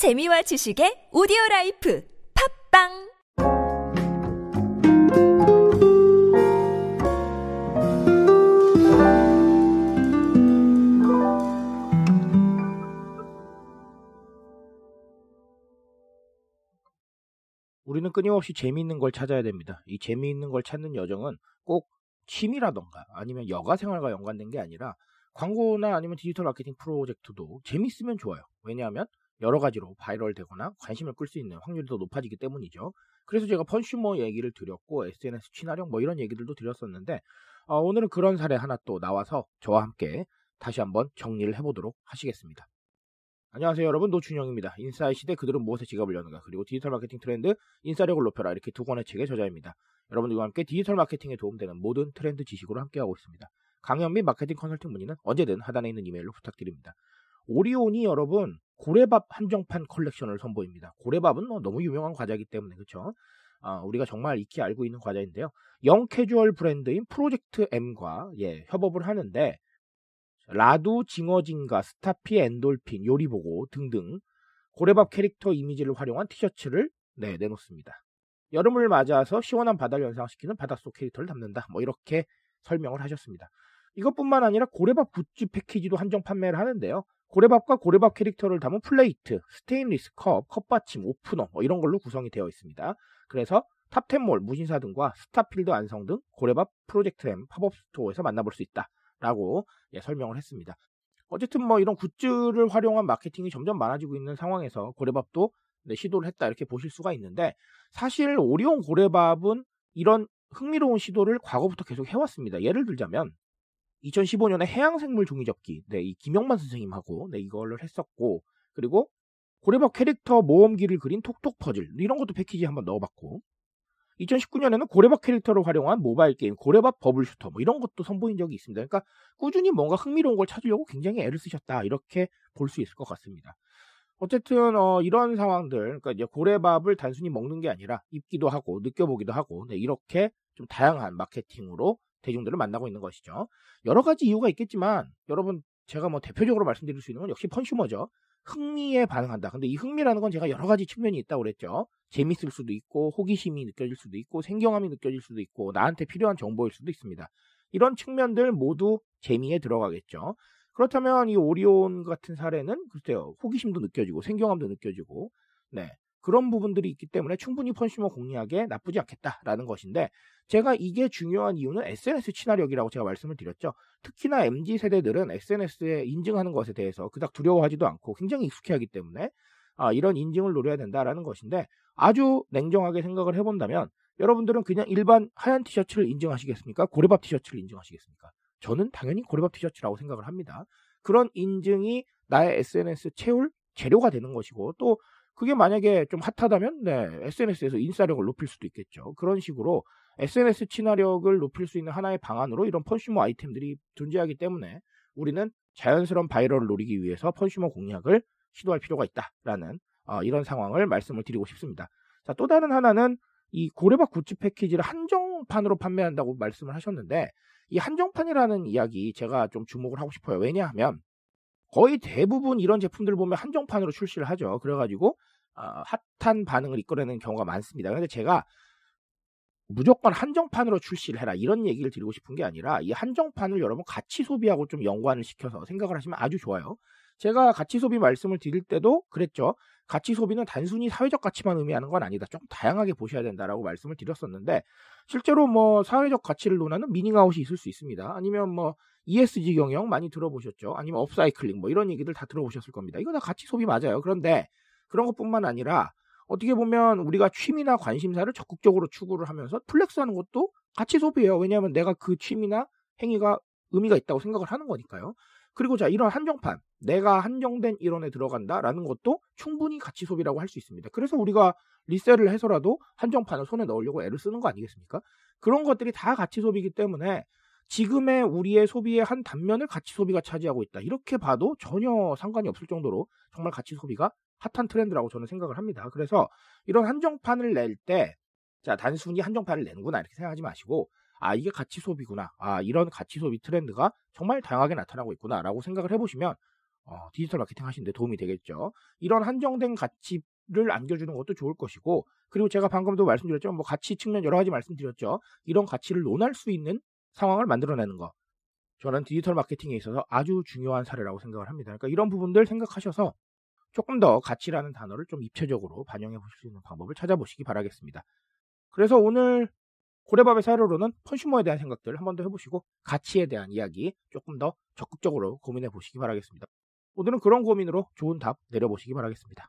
재미와 지식의 오디오 라이프 팟빵 우리는 끊임없이 재미있는 걸 찾아야 됩니다. 이 재미있는 걸 찾는 여정은 꼭 취미라던가 아니면 여가 생활과 연관된 게 아니라 광고나 아니면 디지털 마케팅 프로젝트도 재밌으면 좋아요. 왜냐하면 여러 가지로 바이럴 되거나 관심을 끌 수 있는 확률이 더 높아지기 때문이죠. 그래서 제가 펀슈머 얘기를 드렸고 SNS 친화력 뭐 이런 얘기들도 드렸었는데 어, 오늘은 그런 사례 하나 또 나와서 저와 함께 다시 한번 정리를 해보도록 하시겠습니다. 안녕하세요 여러분 노준영입니다. 인싸의 시대 그들은 무엇에 지갑을 여는가 그리고 디지털 마케팅 트렌드 인싸력을 높여라 이렇게 두 권의 책의 저자입니다. 여러분들과 함께 디지털 마케팅에 도움되는 모든 트렌드 지식으로 함께하고 있습니다. 강연 및 마케팅 컨설팅 문의는 언제든 하단에 있는 이메일로 부탁드립니다. 오리온이 여러분 고래밥 한정판 컬렉션을 선보입니다. 고래밥은 뭐 너무 유명한 과자이기 때문에 그렇죠. 아, 우리가 정말 익히 알고 있는 과자인데요. 영 캐주얼 브랜드인 프로젝트 M과 예, 협업을 하는데 라두, 징어징가, 스타피, 엔돌핀, 요리보고 등등 고래밥 캐릭터 이미지를 활용한 티셔츠를 네, 내놓습니다. 여름을 맞아서 시원한 바다를 연상시키는 바닷속 캐릭터를 담는다. 뭐 이렇게 설명을 하셨습니다. 이것뿐만 아니라 고래밥 굿즈 패키지도 한정 판매를 하는데요. 고래밥과 고래밥 캐릭터를 담은 플레이트, 스테인리스 컵, 컵받침, 오프너 뭐 이런 걸로 구성이 되어 있습니다. 그래서 탑텐몰, 무신사 등과 스타필드 안성 등 고래밥 프로젝트 M 팝업 스토어에서 만나볼 수 있다라고 예, 설명을 했습니다. 어쨌든 뭐 이런 굿즈를 활용한 마케팅이 점점 많아지고 있는 상황에서 고래밥도 네, 시도를 했다 이렇게 보실 수가 있는데 사실 오리온 고래밥은 이런 흥미로운 시도를 과거부터 계속 해왔습니다. 예를 들자면 2015년에 해양생물 종이접기, 네, 이 김영만 선생님하고 네, 이거를 했었고, 그리고 고래밥 캐릭터 모험기를 그린 톡톡 퍼즐, 이런 것도 패키지에 한번 넣어봤고, 2019년에는 고래밥 캐릭터를 활용한 모바일 게임 고래밥 버블 슈터. 뭐 이런 것도 선보인 적이 있습니다. 그러니까 꾸준히 뭔가 흥미로운 걸 찾으려고 굉장히 애를 쓰셨다. 이렇게 볼 수 있을 것 같습니다. 어쨌든 어, 이런 상황들, 그러니까 이제 고래밥을 단순히 먹는 게 아니라 입기도 하고 느껴보기도 하고 네, 이렇게 좀 다양한 마케팅으로 대중들을 만나고 있는 것이죠. 여러 가지 이유가 있겠지만 여러분 제가 뭐 대표적으로 말씀드릴 수 있는 건 역시 펀슈머죠. 흥미에 반응한다. 근데 이 흥미라는 건 제가 여러 가지 측면이 있다고 그랬죠. 재밌을 수도 있고 호기심이 느껴질 수도 있고 생경함이 느껴질 수도 있고 나한테 필요한 정보일 수도 있습니다. 이런 측면들 모두 재미에 들어가겠죠. 그렇다면 이 오리온 같은 사례는 글쎄요 호기심도 느껴지고 생경함도 느껴지고 네 그런 부분들이 있기 때문에 충분히 펀슈머 공략에 나쁘지 않겠다라는 것인데 제가 이게 중요한 이유는 SNS 친화력이라고 제가 말씀을 드렸죠. 특히나 MZ 세대들은 SNS에 인증하는 것에 대해서 그닥 두려워하지도 않고 굉장히 익숙해하기 때문에 아, 이런 인증을 노려야 된다라는 것인데 아주 냉정하게 생각을 해본다면 여러분들은 그냥 일반 하얀 티셔츠를 인증하시겠습니까? 고래밥 티셔츠를 인증하시겠습니까? 저는 당연히 고래밥 티셔츠라고 생각을 합니다. 그런 인증이 나의 SNS 채울 재료가 되는 것이고 또 그게 만약에 좀 핫하다면 네, SNS에서 인싸력을 높일 수도 있겠죠. 그런 식으로 SNS 친화력을 높일 수 있는 하나의 방안으로 이런 펀슈머 아이템들이 존재하기 때문에 우리는 자연스러운 바이럴을 노리기 위해서 펀슈머 공략을 시도할 필요가 있다라는 어, 이런 상황을 말씀을 드리고 싶습니다. 자, 또 다른 하나는 이 고래밥 굿즈 패키지를 한정판으로 판매한다고 말씀을 하셨는데 이 한정판이라는 이야기 제가 좀 주목을 하고 싶어요. 왜냐하면 거의 대부분 이런 제품들 보면 한정판으로 출시를 하죠. 그래가지고 어, 핫한 반응을 이끌어내는 경우가 많습니다. 그런데 제가 무조건 한정판으로 출시를 해라 이런 얘기를 드리고 싶은 게 아니라 이 한정판을 여러분 같이 소비하고 좀 연관을 시켜서 생각을 하시면 아주 좋아요. 제가 가치 소비 말씀을 드릴 때도 그랬죠. 가치 소비는 단순히 사회적 가치만 의미하는 건 아니다. 좀 다양하게 보셔야 된다라고 말씀을 드렸었는데 실제로 뭐 사회적 가치를 논하는 미닝아웃이 있을 수 있습니다. 아니면 뭐 ESG 경영 많이 들어보셨죠. 아니면 업사이클링 뭐 이런 얘기들 다 들어보셨을 겁니다. 이거 다 가치 소비 맞아요. 그런데 그런 것뿐만 아니라 어떻게 보면 우리가 취미나 관심사를 적극적으로 추구를 하면서 플렉스하는 것도 가치 소비예요. 왜냐하면 내가 그 취미나 행위가 의미가 있다고 생각을 하는 거니까요. 그리고 자 이런 한정판 내가 한정된 일원에 들어간다라는 것도 충분히 가치 소비라고 할 수 있습니다. 그래서 우리가 리셀을 해서라도 한정판을 손에 넣으려고 애를 쓰는 거 아니겠습니까? 그런 것들이 다 가치 소비이기 때문에 지금의 우리의 소비의 한 단면을 가치 소비가 차지하고 있다. 이렇게 봐도 전혀 상관이 없을 정도로 정말 가치 소비가 핫한 트렌드라고 저는 생각을 합니다. 그래서 이런 한정판을 낼 때, 자, 단순히 한정판을 내는구나 이렇게 생각하지 마시고, 아, 이게 가치 소비구나. 아, 이런 가치 소비 트렌드가 정말 다양하게 나타나고 있구나라고 생각을 해보시면, 어, 디지털 마케팅 하시는데 도움이 되겠죠. 이런 한정된 가치 를 안겨주는 것도 좋을 것이고 그리고 제가 방금도 말씀드렸죠. 뭐 가치 측면 여러 가지 말씀드렸죠. 이런 가치를 논할 수 있는 상황을 만들어내는 거. 저는 디지털 마케팅에 있어서 아주 중요한 사례라고 생각을 합니다. 그러니까 이런 부분들 생각하셔서 조금 더 가치라는 단어를 좀 입체적으로 반영해 보실 수 있는 방법을 찾아보시기 바라겠습니다. 그래서 오늘 고래밥의 사료로는 컨슈머에 대한 생각들 한 번 더 해보시고 가치에 대한 이야기 조금 더 적극적으로 고민해 보시기 바라겠습니다. 오늘은 그런 고민으로 좋은 답 내려보시기 바라겠습니다.